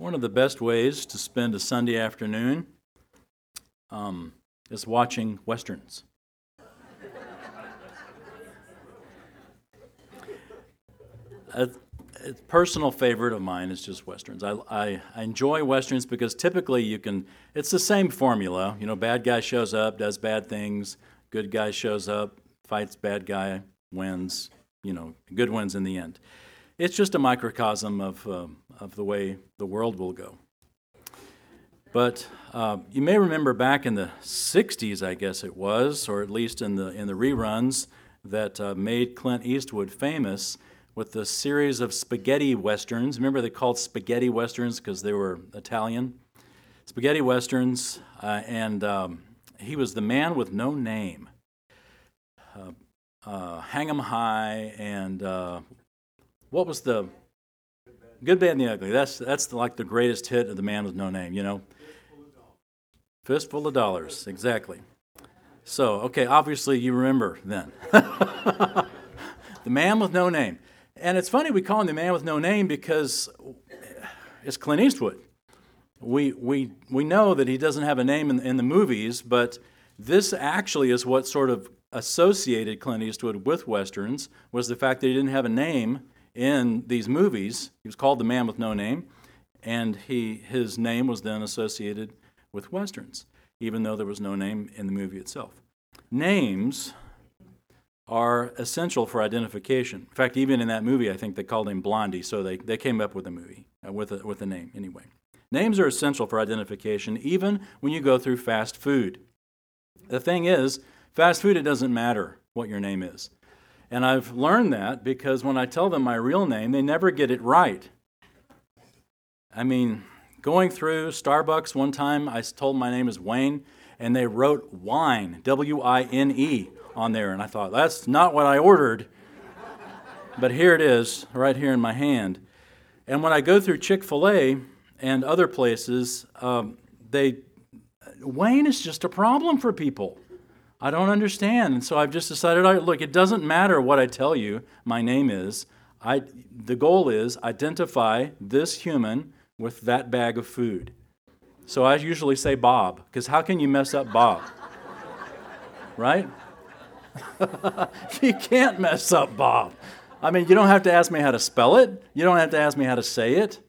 One of the best ways to spend a Sunday afternoon um, is watching westerns. a, a, personal favorite of mine is just westerns. I, I, I enjoy westerns because typically you can. It's the same formula. You know, bad guy shows up, does bad things. Good guy shows up, fights bad guy, wins. You know, good wins in the end it's just a microcosm of, uh, of the way the world will go. But uh, you may remember back in the 60s, I guess it was, or at least in the, in the reruns that uh, made Clint Eastwood famous with the series of spaghetti westerns. Remember, they called spaghetti westerns because they were Italian? Spaghetti westerns, uh, and um, he was the man with no name. Uh, uh, Hang 'em High and what was the Good, Bad, and the Ugly? That's that's the, like the greatest hit of the man with no name. You know, fistful of dollars, exactly. So okay, obviously you remember then. the man with no name, and it's funny we call him the man with no name because it's Clint Eastwood. We we we know that he doesn't have a name in, in the movies, but this actually is what sort of associated Clint Eastwood with westerns was the fact that he didn't have a name in these movies. He was called the man with no name, and he, his name was then associated with westerns, even though there was no name in the movie itself. Names are essential for identification. In fact, even in that movie, I think they called him Blondie, so they, they came up with a movie, uh, with, a, with a name anyway. Names are essential for identification, even when you go through fast food. The thing is, fast food, it doesn't matter what your name is. And I've learned that because when I tell them my real name, they never get it right. I mean, going through Starbucks one time, I told my name is Wayne, and they wrote wine, W I N E, on there. And I thought, that's not what I ordered. but here it is, right here in my hand. And when I go through Chick fil A and other places, um, they, Wayne is just a problem for people. I don't understand. And so I've just decided, look, it doesn't matter what I tell you my name is. I, the goal is identify this human with that bag of food. So I usually say Bob, because how can you mess up Bob? right? you can't mess up Bob. I mean, you don't have to ask me how to spell it, you don't have to ask me how to say it.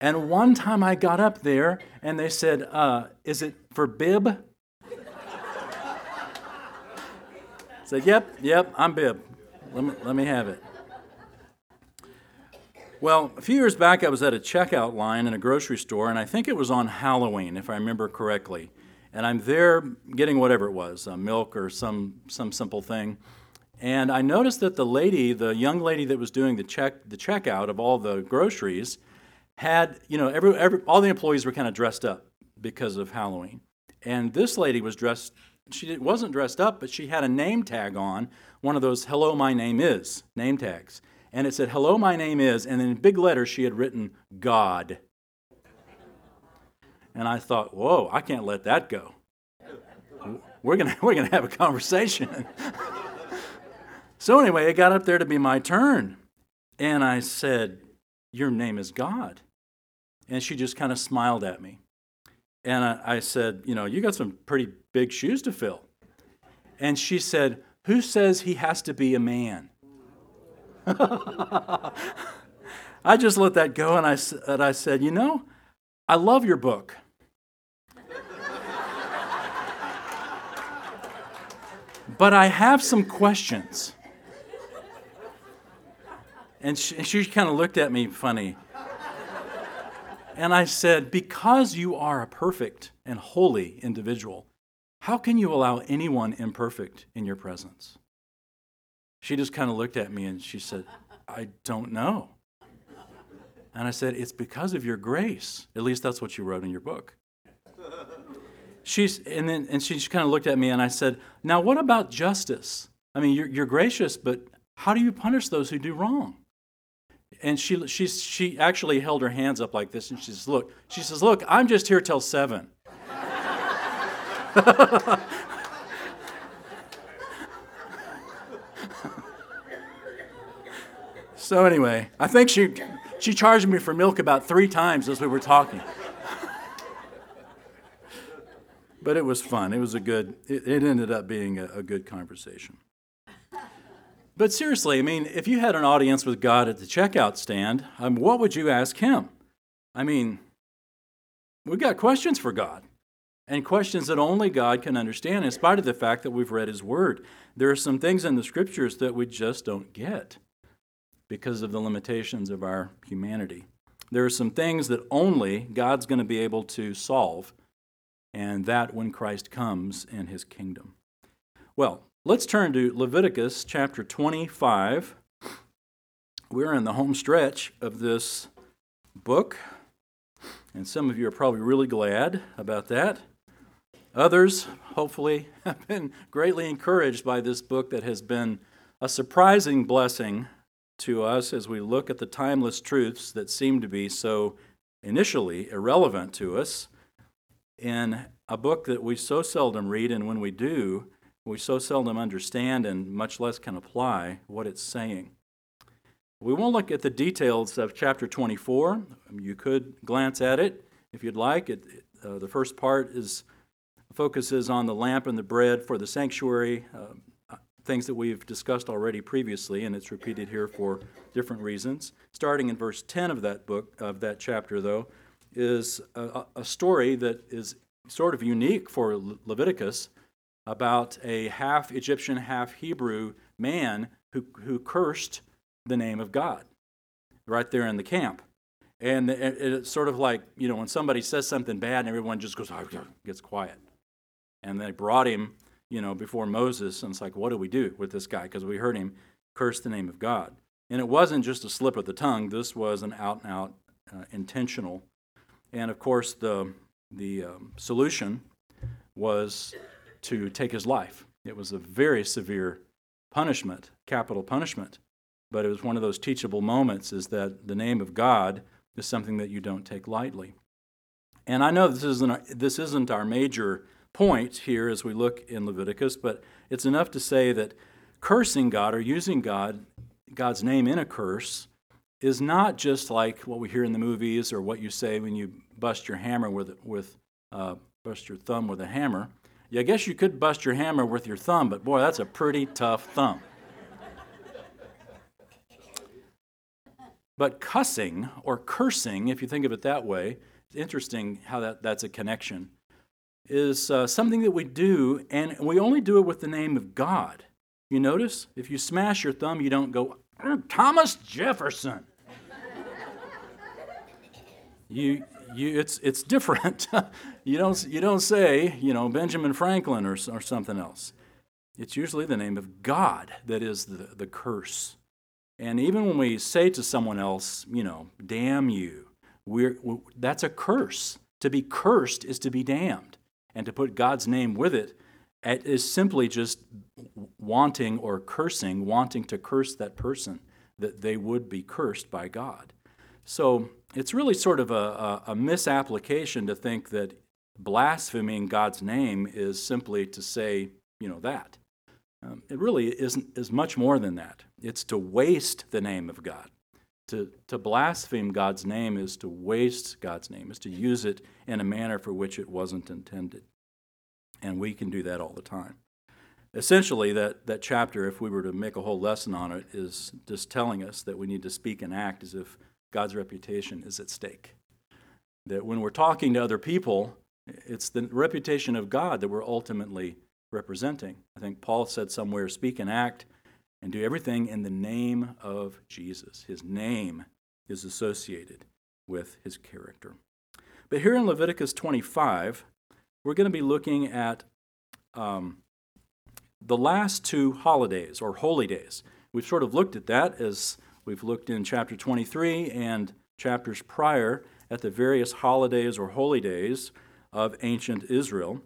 And one time I got up there and they said, uh, Is it for Bib? Said, Yep, yep, I'm Bib. Let me, let me have it. Well, a few years back, I was at a checkout line in a grocery store, and I think it was on Halloween, if I remember correctly. And I'm there getting whatever it was, uh, milk or some, some simple thing. And I noticed that the lady, the young lady that was doing the check, the checkout of all the groceries, had, you know, every, every, all the employees were kind of dressed up because of Halloween. And this lady was dressed she wasn't dressed up, but she had a name tag on, one of those "Hello, my name is" name tags, and it said "Hello, my name is," and in big letters she had written "God." And I thought, "Whoa, I can't let that go. We're gonna we're gonna have a conversation." so anyway, it got up there to be my turn, and I said, "Your name is God," and she just kind of smiled at me. And I, I said, You know, you got some pretty big shoes to fill. And she said, Who says he has to be a man? I just let that go and I, and I said, You know, I love your book. but I have some questions. And she, she kind of looked at me funny. And I said, Because you are a perfect and holy individual, how can you allow anyone imperfect in your presence? She just kind of looked at me and she said, I don't know. And I said, It's because of your grace. At least that's what you wrote in your book. She's, and then and she just kind of looked at me and I said, Now, what about justice? I mean, you're, you're gracious, but how do you punish those who do wrong? and she, she, she actually held her hands up like this and she says, Look, she says, Look, I'm just here till seven. So anyway, I think she she charged me for milk about three times as we were talking. but it was fun. It was a good, it, it ended up being a, a good conversation. But seriously, I mean, if you had an audience with God at the checkout stand, um, what would you ask Him? I mean, we've got questions for God, and questions that only God can understand, in spite of the fact that we've read His Word. There are some things in the Scriptures that we just don't get because of the limitations of our humanity. There are some things that only God's going to be able to solve, and that when Christ comes in His kingdom. Well, Let's turn to Leviticus chapter 25. We're in the home stretch of this book, and some of you are probably really glad about that. Others, hopefully, have been greatly encouraged by this book that has been a surprising blessing to us as we look at the timeless truths that seem to be so initially irrelevant to us in a book that we so seldom read, and when we do, we so seldom understand and much less can apply what it's saying. We won't look at the details of chapter 24. You could glance at it if you'd like. It, uh, the first part is focuses on the lamp and the bread for the sanctuary, uh, things that we've discussed already previously, and it's repeated here for different reasons. Starting in verse 10 of that book, of that chapter, though, is a, a story that is sort of unique for Leviticus about a half Egyptian, half Hebrew man who, who cursed the name of God right there in the camp. And it's sort of like, you know, when somebody says something bad and everyone just goes, oh, gets quiet. And they brought him, you know, before Moses, and it's like, what do we do with this guy? Because we heard him curse the name of God. And it wasn't just a slip of the tongue, this was an out and out uh, intentional. And of course, the, the um, solution was to take his life. It was a very severe punishment, capital punishment. But it was one of those teachable moments is that the name of God is something that you don't take lightly. And I know this isn't, this isn't our major point here as we look in Leviticus, but it's enough to say that cursing God or using God, God's name in a curse, is not just like what we hear in the movies or what you say when you bust your hammer with, with uh, bust your thumb with a hammer. Yeah, I guess you could bust your hammer with your thumb, but boy, that's a pretty tough thumb. But cussing or cursing, if you think of it that way, it's interesting how that, that's a connection, is uh, something that we do, and we only do it with the name of God. You notice? If you smash your thumb, you don't go, Thomas Jefferson. you, you, it's, it's different. you, don't, you don't say, you know, Benjamin Franklin or, or something else. It's usually the name of God that is the, the curse. And even when we say to someone else, you know, damn you, we're, that's a curse. To be cursed is to be damned. And to put God's name with it is simply just wanting or cursing, wanting to curse that person, that they would be cursed by God. So it's really sort of a, a, a misapplication to think that blaspheming God's name is simply to say, you know, that. Um, it really isn't is much more than that. It's to waste the name of God. To, to blaspheme God's name is to waste God's name, is to use it in a manner for which it wasn't intended. And we can do that all the time. Essentially, that, that chapter, if we were to make a whole lesson on it, is just telling us that we need to speak and act as if God's reputation is at stake. That when we're talking to other people, it's the reputation of God that we're ultimately representing. I think Paul said somewhere speak and act and do everything in the name of Jesus. His name is associated with his character. But here in Leviticus 25, we're going to be looking at um, the last two holidays or holy days. We've sort of looked at that as We've looked in chapter 23 and chapters prior at the various holidays or holy days of ancient Israel.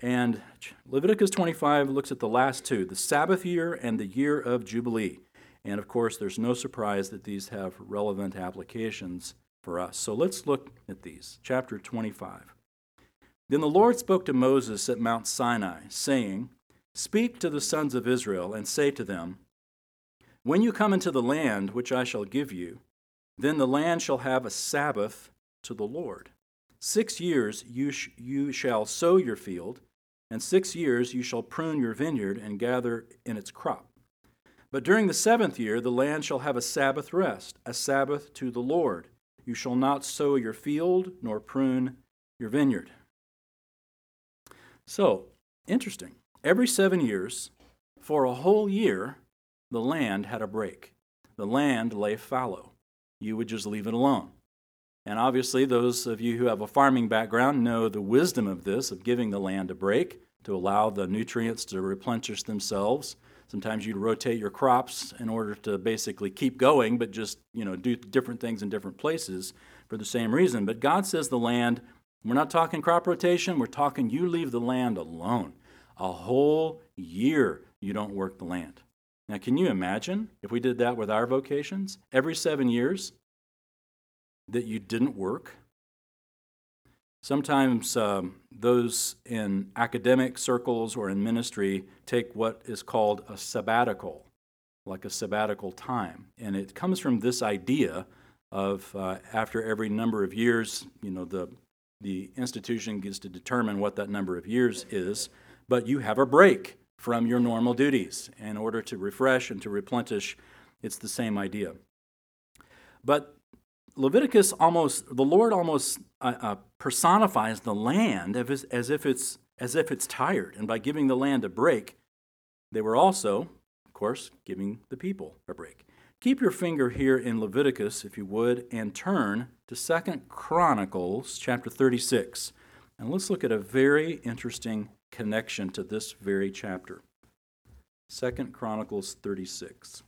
And Leviticus 25 looks at the last two the Sabbath year and the year of Jubilee. And of course, there's no surprise that these have relevant applications for us. So let's look at these. Chapter 25. Then the Lord spoke to Moses at Mount Sinai, saying, Speak to the sons of Israel and say to them, when you come into the land which I shall give you, Then the land shall have a Sabbath to the Lord. Six years you, sh- you shall sow your field, and six years you shall prune your vineyard and gather in its crop. But during the seventh year the land shall have a Sabbath rest, a Sabbath to the Lord. You shall not sow your field nor prune your vineyard. So, interesting. Every seven years, for a whole year, the land had a break. The land lay fallow. You would just leave it alone. And obviously, those of you who have a farming background know the wisdom of this, of giving the land a break to allow the nutrients to replenish themselves. Sometimes you'd rotate your crops in order to basically keep going, but just you know do different things in different places for the same reason. But God says the land. We're not talking crop rotation. We're talking you leave the land alone. A whole year you don't work the land. Now, can you imagine if we did that with our vocations? Every seven years, that you didn't work. Sometimes um, those in academic circles or in ministry take what is called a sabbatical, like a sabbatical time. And it comes from this idea of uh, after every number of years, you know, the, the institution gets to determine what that number of years is, but you have a break from your normal duties in order to refresh and to replenish. It's the same idea. But Leviticus almost, the Lord almost uh, uh, personifies the land as, as, if it's, as if it's tired. And by giving the land a break, they were also, of course, giving the people a break. Keep your finger here in Leviticus, if you would, and turn to Second Chronicles chapter 36. And let's look at a very interesting connection to this very chapter. Second Chronicles 36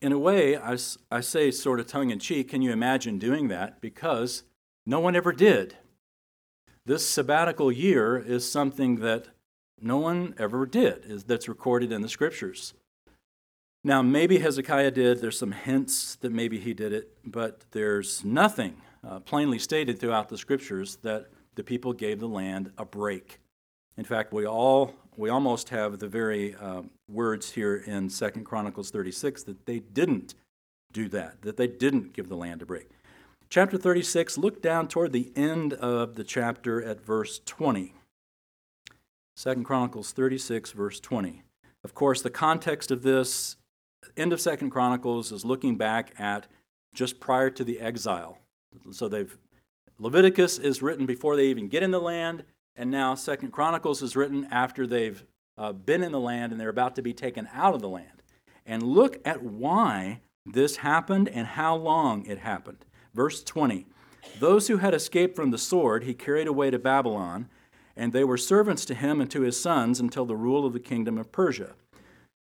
in a way, I, I say sort of tongue in cheek, can you imagine doing that? Because no one ever did. This sabbatical year is something that no one ever did, is, that's recorded in the scriptures. Now, maybe Hezekiah did, there's some hints that maybe he did it, but there's nothing uh, plainly stated throughout the scriptures that the people gave the land a break. In fact, we all we almost have the very uh, words here in Second Chronicles 36 that they didn't do that, that they didn't give the land a break. Chapter 36, look down toward the end of the chapter at verse 20. Second Chronicles 36, verse 20. Of course, the context of this end of Second Chronicles is looking back at just prior to the exile. So they've Leviticus is written before they even get in the land and now Second Chronicles is written after they've uh, been in the land and they're about to be taken out of the land. And look at why this happened and how long it happened. Verse 20 Those who had escaped from the sword he carried away to Babylon, and they were servants to him and to his sons until the rule of the kingdom of Persia.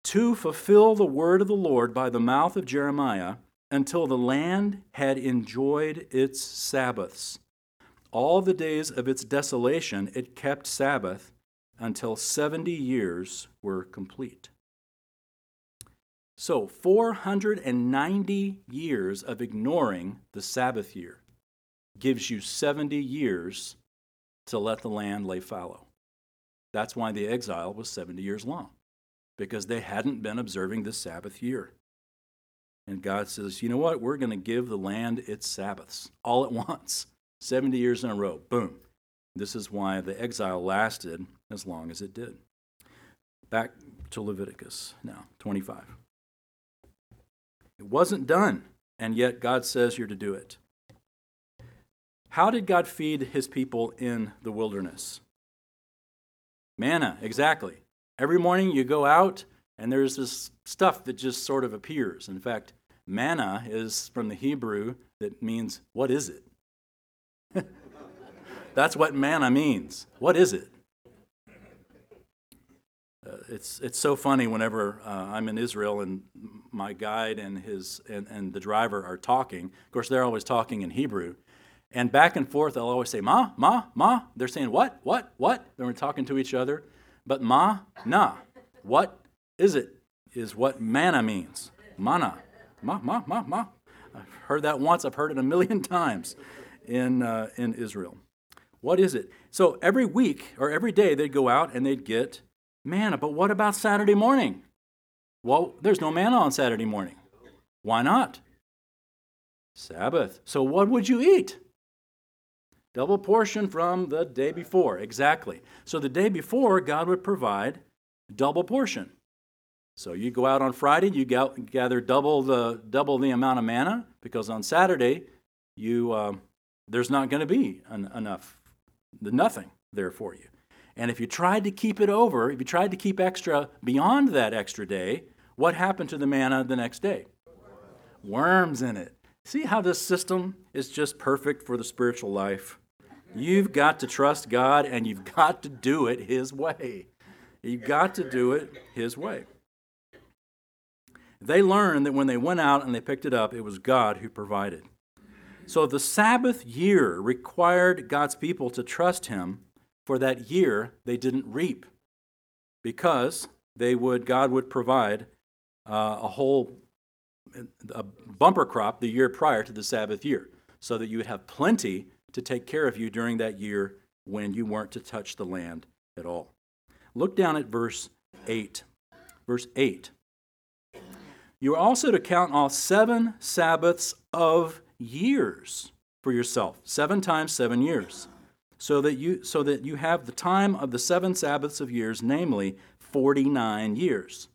To fulfill the word of the Lord by the mouth of Jeremiah, until the land had enjoyed its Sabbaths all the days of its desolation, it kept Sabbath until 70 years were complete. So, 490 years of ignoring the Sabbath year gives you 70 years to let the land lay fallow. That's why the exile was 70 years long, because they hadn't been observing the Sabbath year. And God says, you know what? We're going to give the land its Sabbaths all at once. 70 years in a row. Boom. This is why the exile lasted as long as it did. Back to Leviticus now, 25. It wasn't done, and yet God says you're to do it. How did God feed his people in the wilderness? Manna, exactly. Every morning you go out, and there's this stuff that just sort of appears. In fact, manna is from the Hebrew that means, what is it? That's what manna means. What is it? Uh, it's, it's so funny whenever uh, I'm in Israel and my guide and, his, and, and the driver are talking. Of course, they're always talking in Hebrew. And back and forth, they'll always say, Ma, Ma, Ma. They're saying, What, what, what? They're talking to each other. But Ma, Na. What is it? Is what manna means. Mana. Ma, ma, ma, ma. I've heard that once, I've heard it a million times in, uh, in Israel. What is it? So every week or every day they'd go out and they'd get manna. But what about Saturday morning? Well, there's no manna on Saturday morning. Why not? Sabbath. So what would you eat? Double portion from the day before. Exactly. So the day before, God would provide double portion. So you go out on Friday, you gather double the double the amount of manna because on Saturday, you uh, there's not going to be enough, nothing there for you. And if you tried to keep it over, if you tried to keep extra beyond that extra day, what happened to the manna the next day? Worms in it. See how this system is just perfect for the spiritual life? You've got to trust God and you've got to do it His way. You've got to do it His way. They learned that when they went out and they picked it up, it was God who provided. So the Sabbath year required God's people to trust Him for that year they didn't reap because they would God would provide uh, a whole a bumper crop the year prior to the Sabbath year so that you would have plenty to take care of you during that year when you weren't to touch the land at all. Look down at verse 8. Verse 8. You are also to count off seven Sabbaths of years for yourself, seven times seven years, so that you, so that you have the time of the seven Sabbaths of years, namely 49 years.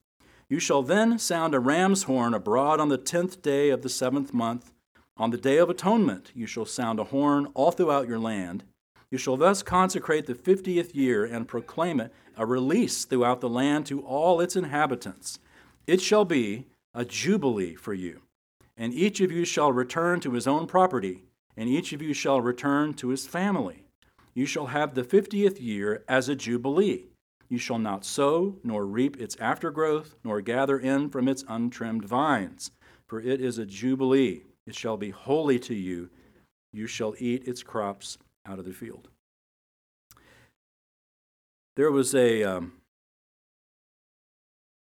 You shall then sound a ram's horn abroad on the tenth day of the seventh month on the day of atonement, you shall sound a horn all throughout your land. You shall thus consecrate the fiftieth year and proclaim it a release throughout the land to all its inhabitants. It shall be a jubilee for you, and each of you shall return to his own property, and each of you shall return to his family. You shall have the fiftieth year as a jubilee. You shall not sow, nor reap its aftergrowth, nor gather in from its untrimmed vines, for it is a jubilee it shall be holy to you. You shall eat its crops out of the field. There was a um,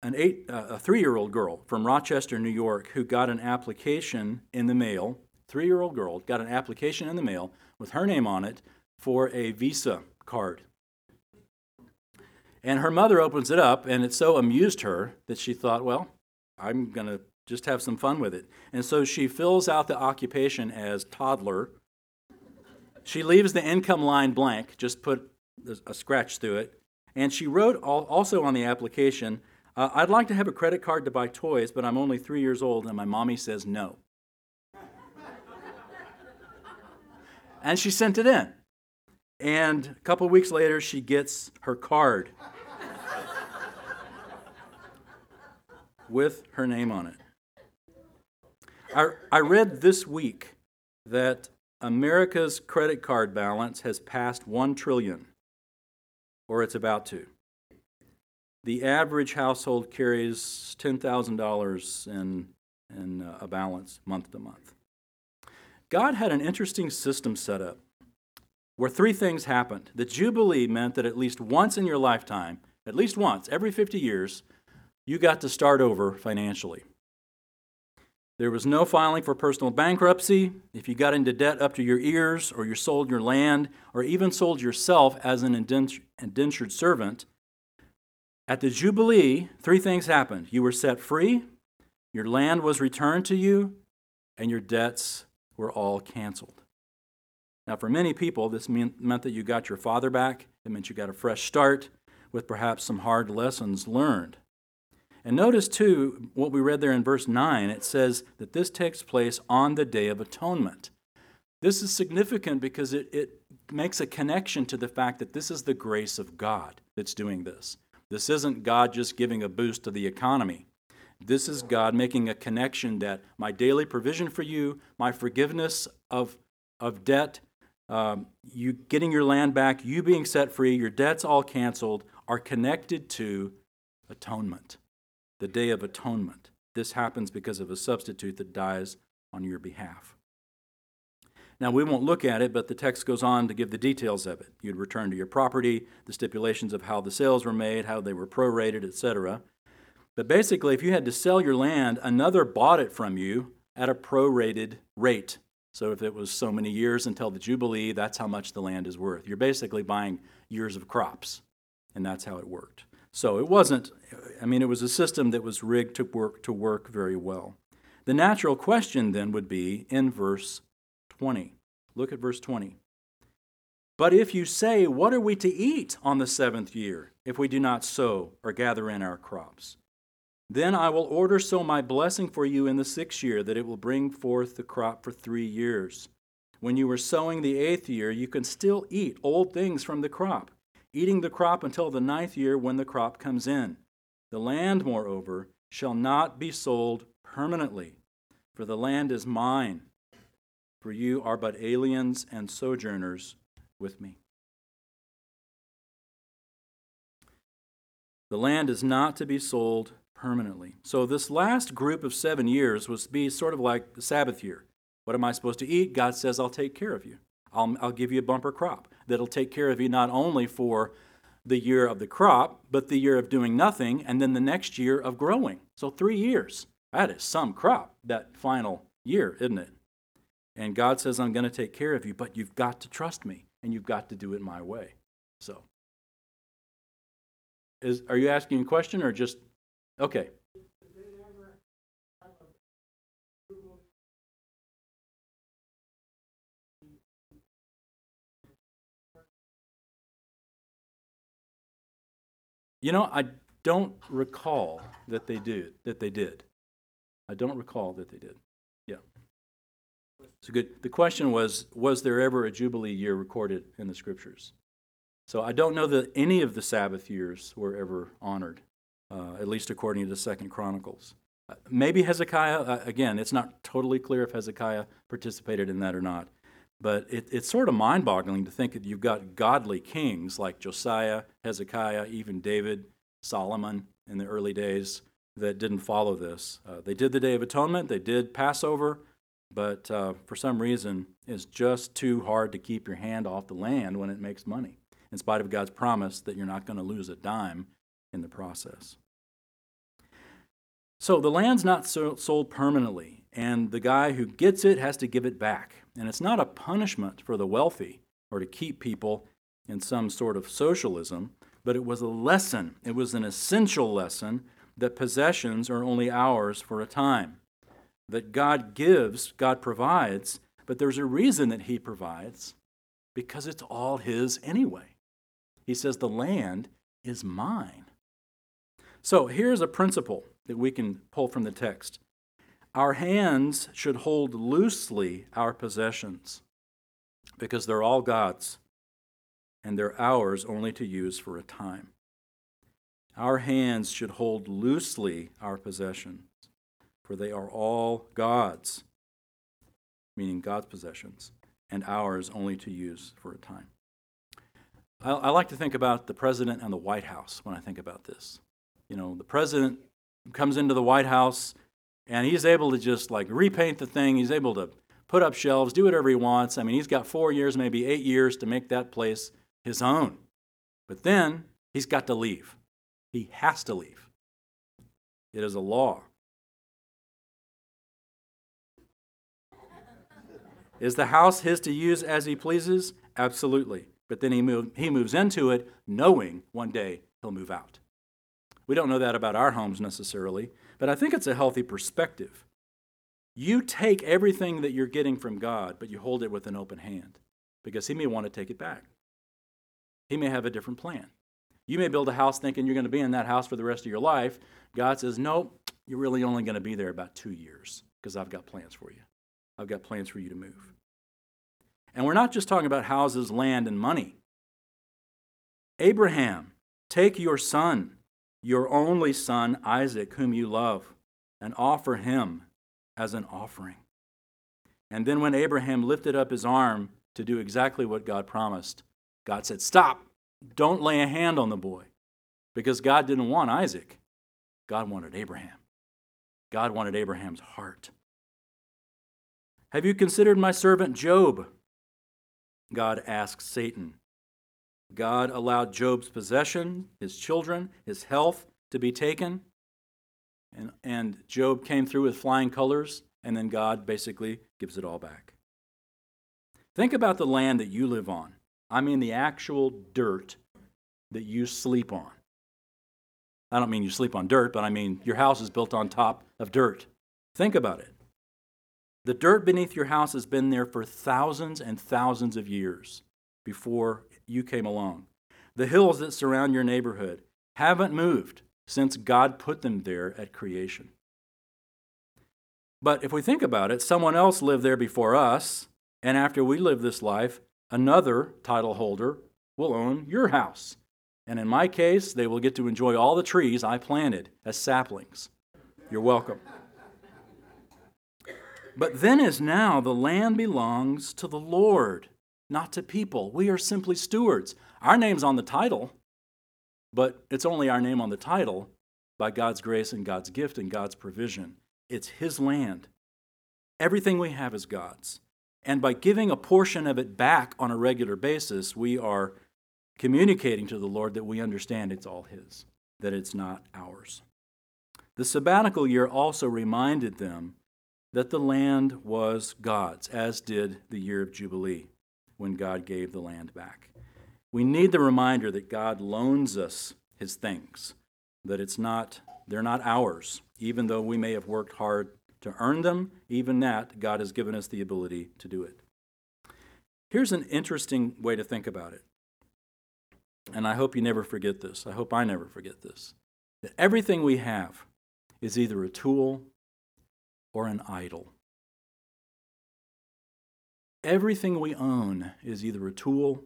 an eight uh, a three year old girl from Rochester, New York, who got an application in the mail. Three year old girl got an application in the mail with her name on it for a Visa card. And her mother opens it up, and it so amused her that she thought, well, I'm going to just have some fun with it. And so she fills out the occupation as toddler. She leaves the income line blank, just put a scratch through it. And she wrote also on the application, uh, I'd like to have a credit card to buy toys, but I'm only three years old and my mommy says no. and she sent it in. And a couple weeks later, she gets her card with her name on it. I, I read this week that America's credit card balance has passed 1 trillion, or it's about to. The average household carries $10,000 in, in uh, a balance month to month. God had an interesting system set up where three things happened. The Jubilee meant that at least once in your lifetime, at least once, every 50 years, you got to start over financially. There was no filing for personal bankruptcy. If you got into debt up to your ears, or you sold your land, or even sold yourself as an indentured servant, at the Jubilee, three things happened. You were set free, your land was returned to you, and your debts were all canceled. Now, for many people, this meant that you got your father back. It meant you got a fresh start with perhaps some hard lessons learned. And notice, too, what we read there in verse 9. It says that this takes place on the Day of Atonement. This is significant because it, it makes a connection to the fact that this is the grace of God that's doing this. This isn't God just giving a boost to the economy. This is God making a connection that my daily provision for you, my forgiveness of, of debt, um, you getting your land back, you being set free, your debts all canceled, are connected to atonement the Day of Atonement. This happens because of a substitute that dies on your behalf. Now, we won't look at it, but the text goes on to give the details of it. You'd return to your property, the stipulations of how the sales were made, how they were prorated, etc. But basically, if you had to sell your land, another bought it from you at a prorated rate. So if it was so many years until the Jubilee, that's how much the land is worth. You're basically buying years of crops, and that's how it worked. So it wasn't, I mean, it was a system that was rigged to work, to work very well. The natural question then would be in verse 20. Look at verse 20. But if you say, What are we to eat on the seventh year if we do not sow or gather in our crops? Then I will order so my blessing for you in the sixth year that it will bring forth the crop for three years. When you are sowing the eighth year, you can still eat old things from the crop, eating the crop until the ninth year when the crop comes in. The land, moreover, shall not be sold permanently, for the land is mine. For you are but aliens and sojourners with me. The land is not to be sold permanently. So, this last group of seven years was to be sort of like the Sabbath year. What am I supposed to eat? God says, I'll take care of you. I'll, I'll give you a bumper crop that'll take care of you not only for the year of the crop, but the year of doing nothing, and then the next year of growing. So, three years. That is some crop, that final year, isn't it? And God says, I'm going to take care of you, but you've got to trust me and you've got to do it my way. So, is, are you asking a question or just, okay? You know, I don't recall that they did. That they did. I don't recall that they did. So good. The question was Was there ever a Jubilee year recorded in the scriptures? So I don't know that any of the Sabbath years were ever honored, uh, at least according to the Second Chronicles. Maybe Hezekiah, uh, again, it's not totally clear if Hezekiah participated in that or not. But it, it's sort of mind boggling to think that you've got godly kings like Josiah, Hezekiah, even David, Solomon in the early days that didn't follow this. Uh, they did the Day of Atonement, they did Passover, but uh, for some reason, it's just too hard to keep your hand off the land when it makes money, in spite of God's promise that you're not going to lose a dime in the process. So the land's not sold permanently, and the guy who gets it has to give it back. And it's not a punishment for the wealthy or to keep people in some sort of socialism, but it was a lesson. It was an essential lesson that possessions are only ours for a time that God gives, God provides, but there's a reason that He provides because it's all His anyway. He says, The land is mine. So here's a principle that we can pull from the text our hands should hold loosely our possessions because they're all God's and they're ours only to use for a time. Our hands should hold loosely our possessions for they are all God's, meaning God's possessions, and ours only to use for a time. I, I, like to think about the president and the White House when I think about this. You know, the president comes into the White House and he's able to just like repaint the thing, he's able to put up shelves, do whatever he wants. I mean, he's got four years, maybe eight years to make that place his own. But then he's got to leave. He has to leave. It is a law. Is the house his to use as he pleases? Absolutely. But then he, move, he moves into it knowing one day he'll move out. We don't know that about our homes necessarily, but I think it's a healthy perspective. You take everything that you're getting from God, but you hold it with an open hand because he may want to take it back. He may have a different plan. You may build a house thinking you're going to be in that house for the rest of your life. God says, Nope, you're really only going to be there about two years because I've got plans for you. I've got plans for you to move. And we're not just talking about houses, land, and money. Abraham, take your son, your only son, Isaac, whom you love, and offer him as an offering. And then when Abraham lifted up his arm to do exactly what God promised, God said, Stop, don't lay a hand on the boy. Because God didn't want Isaac, God wanted Abraham. God wanted Abraham's heart. Have you considered my servant Job? God asks Satan. God allowed Job's possession, his children, his health to be taken. And, and Job came through with flying colors, and then God basically gives it all back. Think about the land that you live on. I mean, the actual dirt that you sleep on. I don't mean you sleep on dirt, but I mean your house is built on top of dirt. Think about it. The dirt beneath your house has been there for thousands and thousands of years before you came along. The hills that surround your neighborhood haven't moved since God put them there at creation. But if we think about it, someone else lived there before us, and after we live this life, another title holder will own your house. And in my case, they will get to enjoy all the trees I planted as saplings. You're welcome. But then, as now, the land belongs to the Lord, not to people. We are simply stewards. Our name's on the title, but it's only our name on the title by God's grace and God's gift and God's provision. It's His land. Everything we have is God's. And by giving a portion of it back on a regular basis, we are communicating to the Lord that we understand it's all His, that it's not ours. The sabbatical year also reminded them that the land was God's, as did the year of Jubilee when God gave the land back. We need the reminder that God loans us his things, that it's not they're not ours, even though we may have worked hard to earn them, even that God has given us the ability to do it. Here's an interesting way to think about it. And I hope you never forget this. I hope I never forget this. That everything we have is either a tool or an idol. Everything we own is either a tool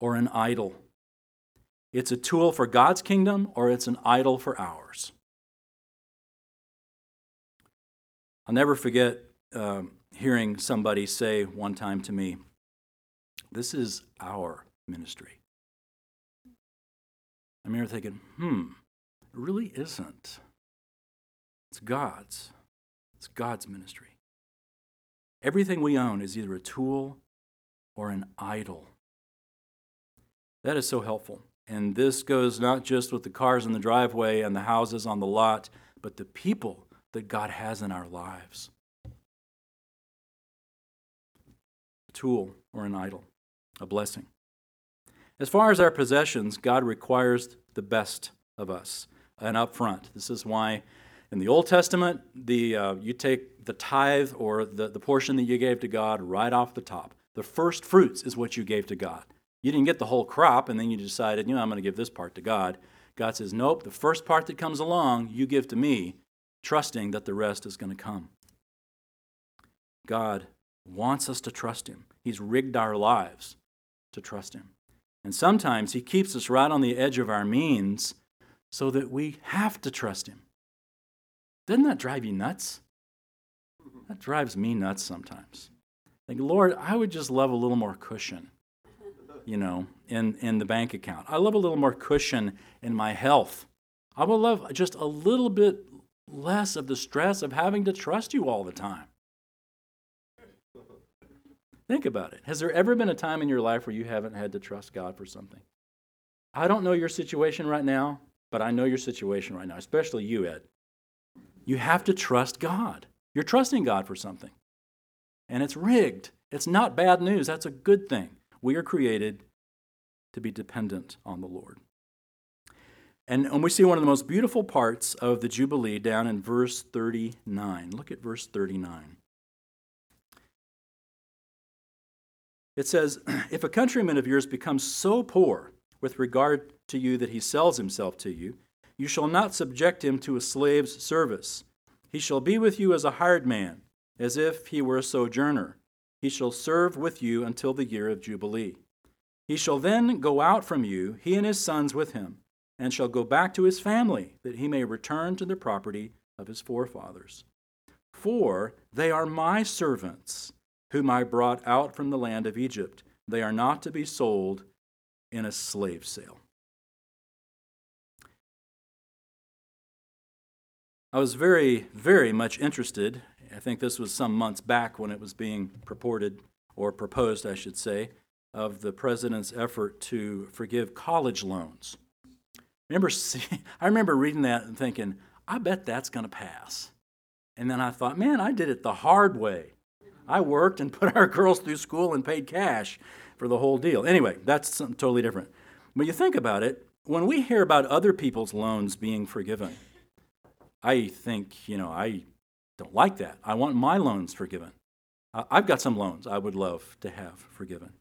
or an idol. It's a tool for God's kingdom or it's an idol for ours. I'll never forget uh, hearing somebody say one time to me, This is our ministry. I remember thinking, hmm, it really isn't. It's God's. It's God's ministry. Everything we own is either a tool or an idol. That is so helpful. And this goes not just with the cars in the driveway and the houses on the lot, but the people that God has in our lives. A tool or an idol, a blessing. As far as our possessions, God requires the best of us and up front. This is why in the Old Testament, the, uh, you take the tithe or the, the portion that you gave to God right off the top. The first fruits is what you gave to God. You didn't get the whole crop and then you decided, you know, I'm going to give this part to God. God says, nope, the first part that comes along, you give to me, trusting that the rest is going to come. God wants us to trust Him. He's rigged our lives to trust Him. And sometimes He keeps us right on the edge of our means so that we have to trust Him. Doesn't that drive you nuts? Mm-hmm. That drives me nuts sometimes. Like, Lord, I would just love a little more cushion, you know, in, in the bank account. I love a little more cushion in my health. I would love just a little bit less of the stress of having to trust you all the time. Think about it. Has there ever been a time in your life where you haven't had to trust God for something? I don't know your situation right now, but I know your situation right now, especially you, Ed. You have to trust God. You're trusting God for something. And it's rigged. It's not bad news. That's a good thing. We are created to be dependent on the Lord. And, and we see one of the most beautiful parts of the Jubilee down in verse 39. Look at verse 39. It says, If a countryman of yours becomes so poor with regard to you that he sells himself to you, you shall not subject him to a slave's service. He shall be with you as a hired man, as if he were a sojourner. He shall serve with you until the year of Jubilee. He shall then go out from you, he and his sons with him, and shall go back to his family, that he may return to the property of his forefathers. For they are my servants, whom I brought out from the land of Egypt. They are not to be sold in a slave sale. I was very, very much interested. I think this was some months back when it was being purported, or proposed, I should say, of the president's effort to forgive college loans. Remember, I remember reading that and thinking, I bet that's going to pass. And then I thought, man, I did it the hard way. I worked and put our girls through school and paid cash for the whole deal. Anyway, that's something totally different. But you think about it, when we hear about other people's loans being forgiven, I think, you know, I don't like that. I want my loans forgiven. I've got some loans I would love to have forgiven.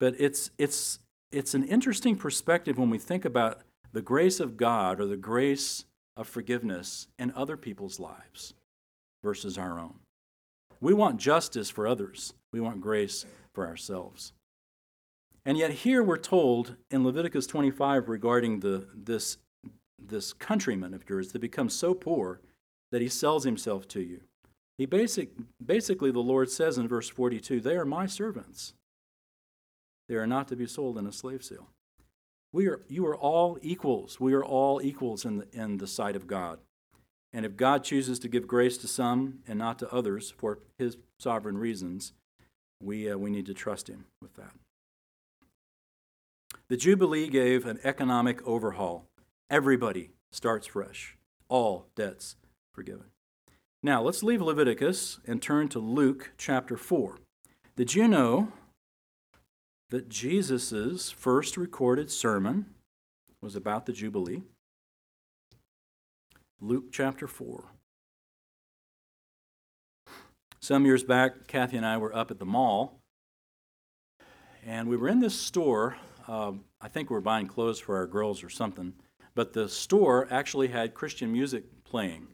But it's, it's, it's an interesting perspective when we think about the grace of God or the grace of forgiveness in other people's lives versus our own. We want justice for others, we want grace for ourselves. And yet, here we're told in Leviticus 25 regarding the, this, this countryman of yours that becomes so poor that he sells himself to you. He basic, basically, the Lord says in verse 42 they are my servants. They are not to be sold in a slave sale. We are, you are all equals. We are all equals in the, in the sight of God. And if God chooses to give grace to some and not to others for his sovereign reasons, we, uh, we need to trust him with that. The Jubilee gave an economic overhaul. Everybody starts fresh, all debts forgiven. Now, let's leave Leviticus and turn to Luke chapter 4. Did you know that Jesus' first recorded sermon was about the Jubilee? Luke chapter 4. Some years back, Kathy and I were up at the mall, and we were in this store. Um, I think we were buying clothes for our girls or something, but the store actually had Christian music playing.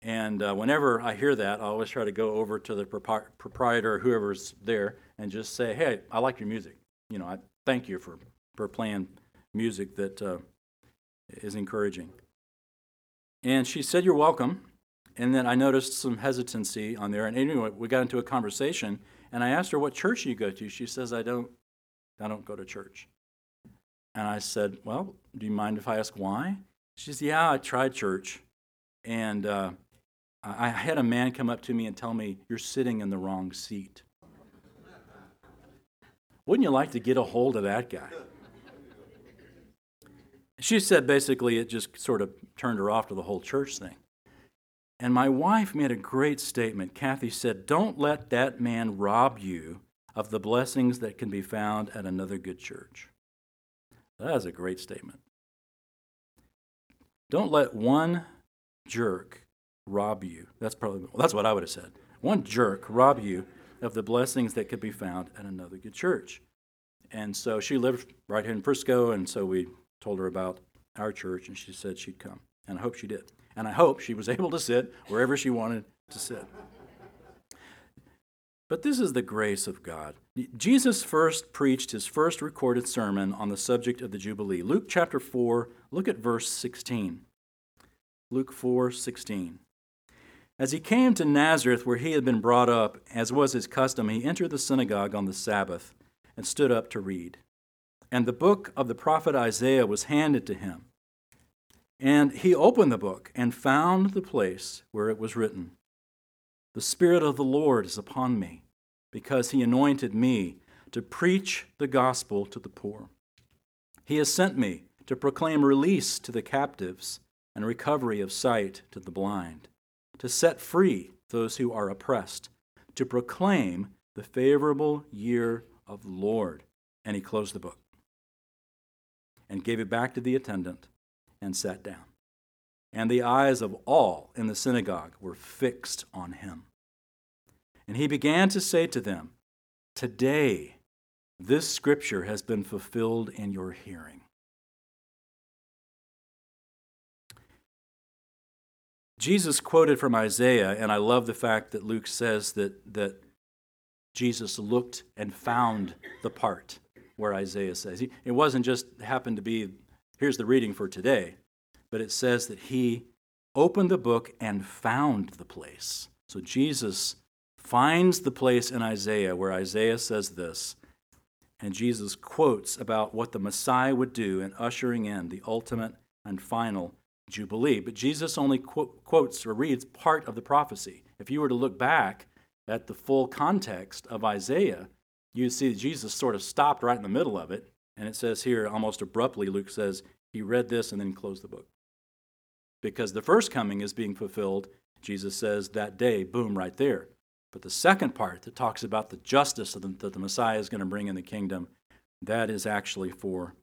And uh, whenever I hear that, I always try to go over to the propri- proprietor, whoever's there, and just say, "Hey, I like your music. You know, I thank you for for playing music that uh, is encouraging." And she said, "You're welcome." And then I noticed some hesitancy on there. And anyway, we got into a conversation, and I asked her, "What church you go to?" She says, "I don't, I don't go to church." And I said, "Well, do you mind if I ask why?" She says, "Yeah, I tried church, and." Uh, I had a man come up to me and tell me, You're sitting in the wrong seat. Wouldn't you like to get a hold of that guy? She said basically it just sort of turned her off to the whole church thing. And my wife made a great statement. Kathy said, Don't let that man rob you of the blessings that can be found at another good church. That is a great statement. Don't let one jerk rob you. That's probably well, that's what I would have said. One jerk rob you of the blessings that could be found at another good church. And so she lived right here in Frisco, and so we told her about our church, and she said she'd come. And I hope she did. And I hope she was able to sit wherever she wanted to sit. But this is the grace of God. Jesus first preached his first recorded sermon on the subject of the Jubilee. Luke chapter 4, look at verse 16. Luke 4 16. As he came to Nazareth, where he had been brought up, as was his custom, he entered the synagogue on the Sabbath and stood up to read. And the book of the prophet Isaiah was handed to him. And he opened the book and found the place where it was written The Spirit of the Lord is upon me, because he anointed me to preach the gospel to the poor. He has sent me to proclaim release to the captives and recovery of sight to the blind to set free those who are oppressed, to proclaim the favorable year of the Lord. And he closed the book and gave it back to the attendant and sat down. And the eyes of all in the synagogue were fixed on him. And he began to say to them, Today this scripture has been fulfilled in your hearing. Jesus quoted from Isaiah, and I love the fact that Luke says that, that Jesus looked and found the part where Isaiah says. It wasn't just happened to be, here's the reading for today, but it says that he opened the book and found the place. So Jesus finds the place in Isaiah where Isaiah says this, and Jesus quotes about what the Messiah would do in ushering in the ultimate and final Jubilee. But Jesus only qu- quotes or reads part of the prophecy. If you were to look back at the full context of Isaiah, you'd see that Jesus sort of stopped right in the middle of it. And it says here, almost abruptly, Luke says, he read this and then closed the book. Because the first coming is being fulfilled, Jesus says that day, boom, right there. But the second part that talks about the justice that the Messiah is going to bring in the kingdom, that is actually for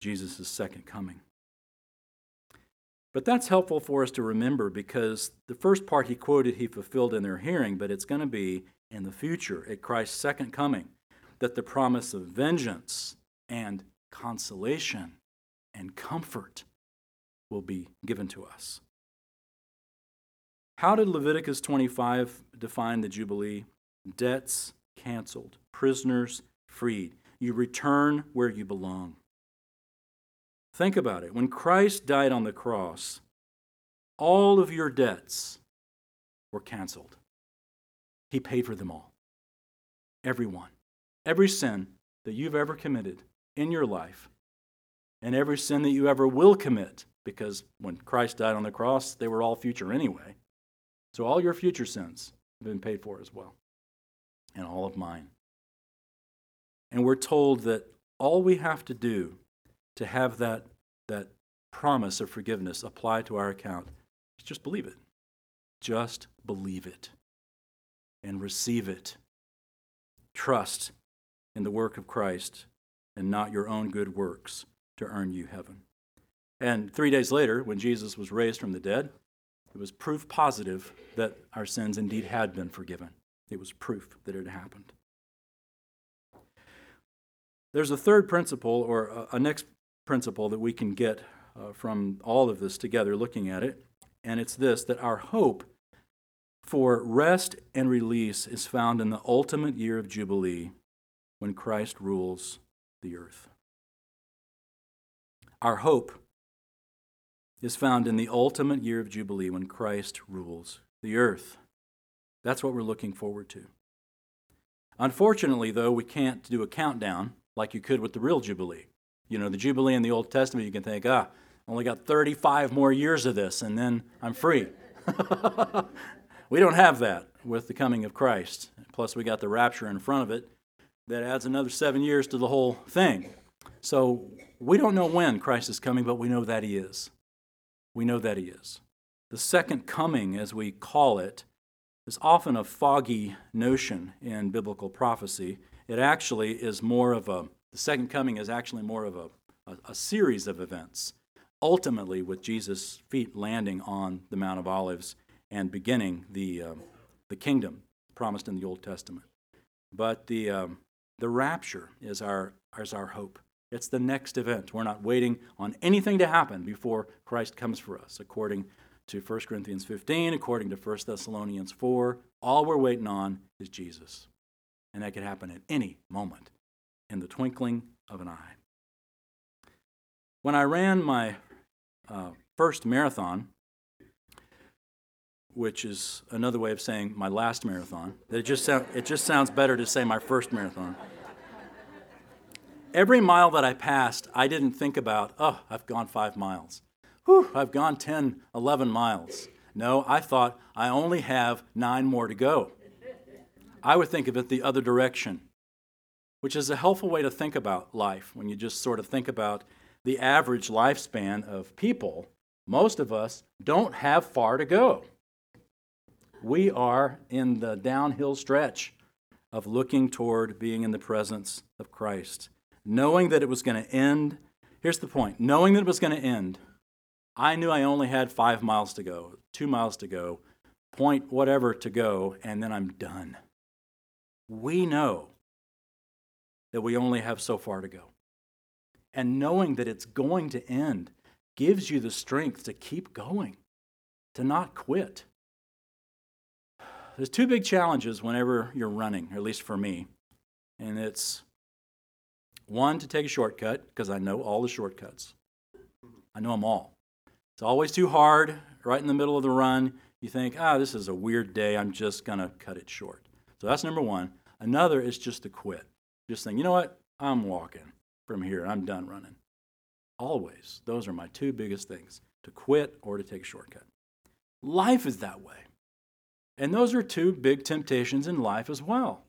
Jesus' second coming. But that's helpful for us to remember because the first part he quoted, he fulfilled in their hearing, but it's going to be in the future, at Christ's second coming, that the promise of vengeance and consolation and comfort will be given to us. How did Leviticus 25 define the Jubilee? Debts canceled, prisoners freed. You return where you belong. Think about it. When Christ died on the cross, all of your debts were canceled. He paid for them all. Everyone. Every sin that you've ever committed in your life, and every sin that you ever will commit, because when Christ died on the cross, they were all future anyway. So all your future sins have been paid for as well, and all of mine. And we're told that all we have to do to have that, that promise of forgiveness apply to our account is just believe it. Just believe it and receive it. Trust in the work of Christ and not your own good works to earn you heaven. And three days later, when Jesus was raised from the dead, it was proof positive that our sins indeed had been forgiven. It was proof that it had happened. There's a third principle, or a, next principle, that we can get uh, from all of this together, looking at it, and it's this that our hope for rest and release is found in the ultimate year of Jubilee when Christ rules the earth. Our hope is found in the ultimate year of Jubilee when Christ rules the earth. That's what we're looking forward to. Unfortunately, though, we can't do a countdown like you could with the real Jubilee. You know, the Jubilee in the Old Testament, you can think, ah, only got 35 more years of this, and then I'm free. we don't have that with the coming of Christ. Plus, we got the rapture in front of it that adds another seven years to the whole thing. So we don't know when Christ is coming, but we know that he is. We know that he is. The second coming, as we call it, is often a foggy notion in biblical prophecy. It actually is more of a, the second coming is actually more of a, a, a series of events, ultimately with Jesus' feet landing on the Mount of Olives and beginning the, uh, the kingdom promised in the Old Testament. But the, um, the rapture is our, is our hope. It's the next event. We're not waiting on anything to happen before Christ comes for us, according to 1 Corinthians 15, according to 1 Thessalonians 4. All we're waiting on is Jesus. And that could happen at any moment, in the twinkling of an eye. When I ran my uh, first marathon, which is another way of saying my last marathon, it just, sound, it just sounds better to say my first marathon every mile that I passed, I didn't think about, oh, I've gone five miles. Whew, I've gone 10, 11 miles. No, I thought I only have nine more to go. I would think of it the other direction, which is a helpful way to think about life when you just sort of think about the average lifespan of people. Most of us don't have far to go. We are in the downhill stretch of looking toward being in the presence of Christ knowing that it was going to end. Here's the point knowing that it was going to end, I knew I only had five miles to go, two miles to go, point whatever to go, and then I'm done. We know that we only have so far to go. And knowing that it's going to end gives you the strength to keep going, to not quit. There's two big challenges whenever you're running, at least for me, and it's one, to take a shortcut, because I know all the shortcuts. I know them all. It's always too hard, right in the middle of the run. You think, ah, this is a weird day. I'm just going to cut it short. So that's number one. Another is just to quit. Just think, you know what? I'm walking from here. I'm done running. Always. Those are my two biggest things to quit or to take a shortcut. Life is that way. And those are two big temptations in life as well.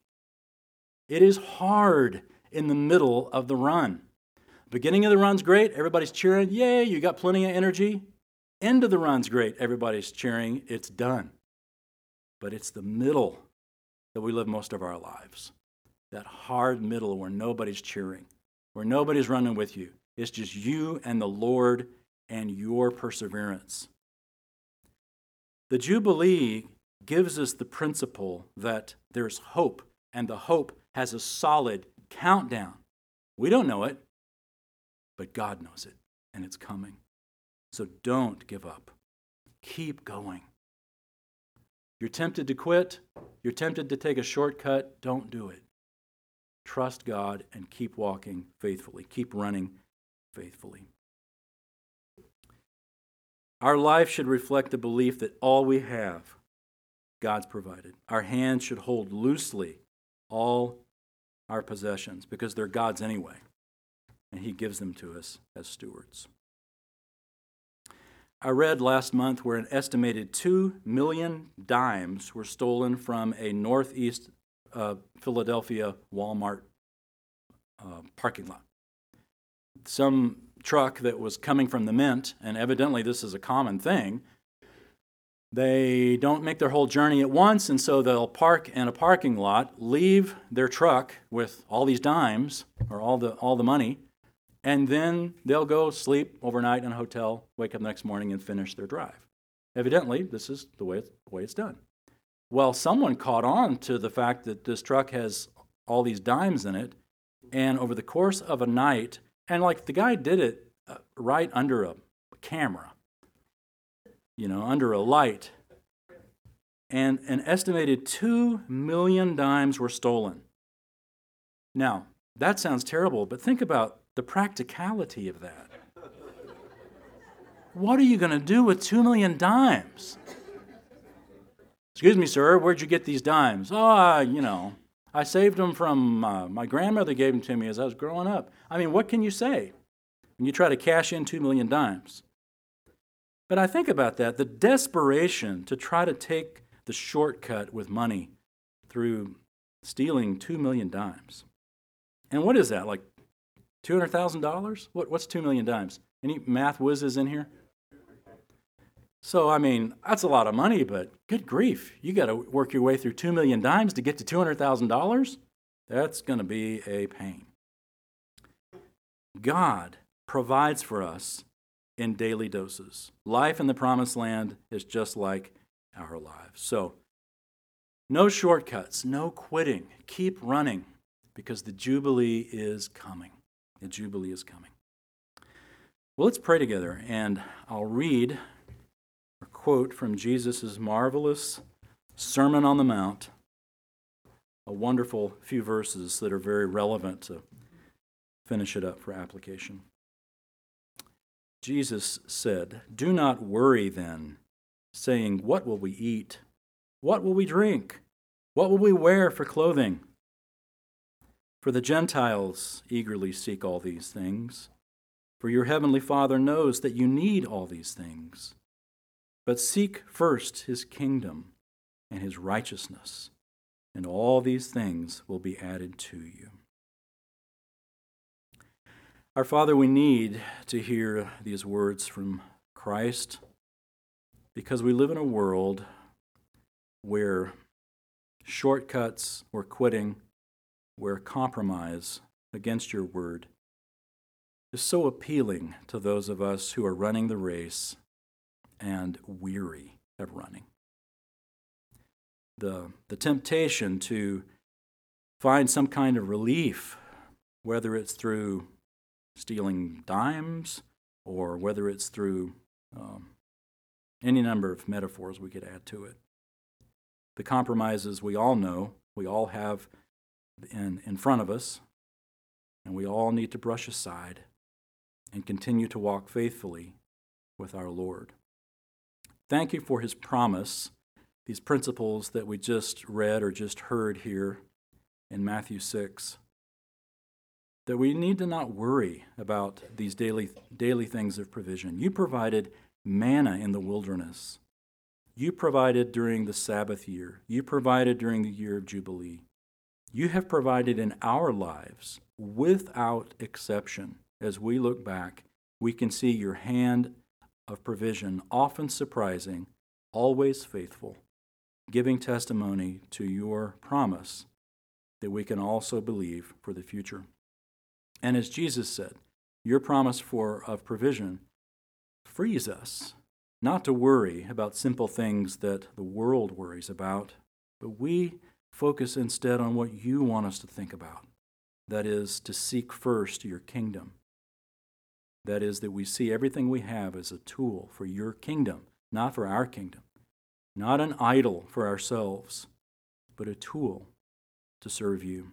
It is hard in the middle of the run. Beginning of the run's great, everybody's cheering, yay, you got plenty of energy. End of the run's great, everybody's cheering, it's done. But it's the middle that we live most of our lives. That hard middle where nobody's cheering, where nobody's running with you. It's just you and the Lord and your perseverance. The Jubilee gives us the principle that there's hope, and the hope has a solid countdown. We don't know it, but God knows it, and it's coming. So don't give up. Keep going. You're tempted to quit, you're tempted to take a shortcut, don't do it. Trust God and keep walking faithfully, keep running faithfully. Our life should reflect the belief that all we have, God's provided. Our hands should hold loosely all our possessions because they're God's anyway, and He gives them to us as stewards. I read last month where an estimated 2 million dimes were stolen from a northeast uh, Philadelphia Walmart uh, parking lot. Some truck that was coming from the mint, and evidently this is a common thing, they don't make their whole journey at once, and so they'll park in a parking lot, leave their truck with all these dimes or all the, all the money, and then they'll go sleep overnight in a hotel, wake up next morning, and finish their drive. Evidently, this is the way, the way it's done. Well, someone caught on to the fact that this truck has all these dimes in it, and over the course of a night, and like the guy did it uh, right under a camera, you know, under a light, and an estimated 2 million dimes were stolen. Now, that sounds terrible, but think about the practicality of that. What are you going to do with two million dimes? Excuse me, sir, where'd you get these dimes? Oh, you know, I saved them from uh, my grandmother gave them to me as I was growing up. I mean, what can you say when you try to cash in two million dimes? But I think about that the desperation to try to take the shortcut with money through stealing two million dimes. And what is that? Like $200,000? What, what's 2 million dimes? Any math whizzes in here? So, I mean, that's a lot of money, but good grief, you got to work your way through 2 million dimes to get to $200,000? That's going to be a pain. God provides for us in daily doses. Life in the promised land is just like our lives. So, no shortcuts, no quitting. Keep running because the Jubilee is coming. The Jubilee is coming. Well, let's pray together, and I'll read a quote from Jesus' marvelous Sermon on the Mount, a wonderful few verses that are very relevant to finish it up for application. Jesus said, Do not worry then, saying, What will we eat? What will we drink? What will we wear for clothing? For the Gentiles eagerly seek all these things, for your heavenly Father knows that you need all these things. But seek first his kingdom and his righteousness, and all these things will be added to you. Our Father, we need to hear these words from Christ because we live in a world where shortcuts or quitting where compromise against your word is so appealing to those of us who are running the race and weary of running. The, the temptation to find some kind of relief, whether it's through stealing dimes or whether it's through um, any number of metaphors we could add to it. The compromises we all know, we all have in, in front of us, and we all need to brush aside and continue to walk faithfully with our Lord. Thank you for his promise, these principles that we just read or just heard here in Matthew 6. That we need to not worry about these daily, daily things of provision. You provided manna in the wilderness. You provided during the Sabbath year. You provided during the year of Jubilee you have provided in our lives without exception. As we look back, we can see your hand of provision, often surprising, always faithful, giving testimony to your promise that we can also believe for the future. And as Jesus said, your promise for of provision frees us not to worry about simple things that the world worries about, but we focus instead on what you want us to think about. That is, to seek first your kingdom. That is, that we see everything we have as a tool for your kingdom, not for our kingdom, not an idol for ourselves, but a tool to serve you.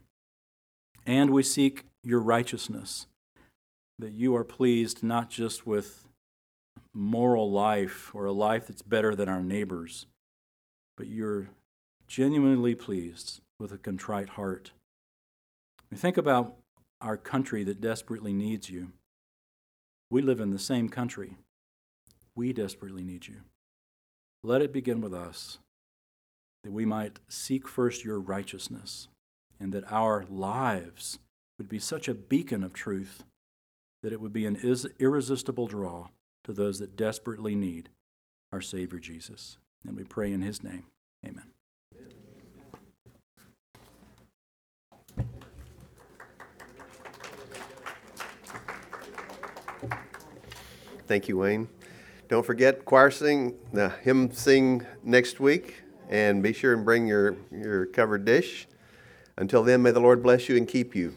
And we seek your righteousness, that you are pleased not just with moral life or a life that's better than our neighbors, but you're genuinely pleased with a contrite heart. We think about our country that desperately needs you. We live in the same country. We desperately need you. Let it begin with us, that we might seek first your righteousness, and that our lives would be such a beacon of truth that it would be an irresistible draw to those that desperately need our Savior Jesus. And we pray in His name. Amen. Thank you, Wayne. Don't forget choir sing the hymn sing next week, and be sure and bring your, your covered dish. Until then, may the Lord bless you and keep you.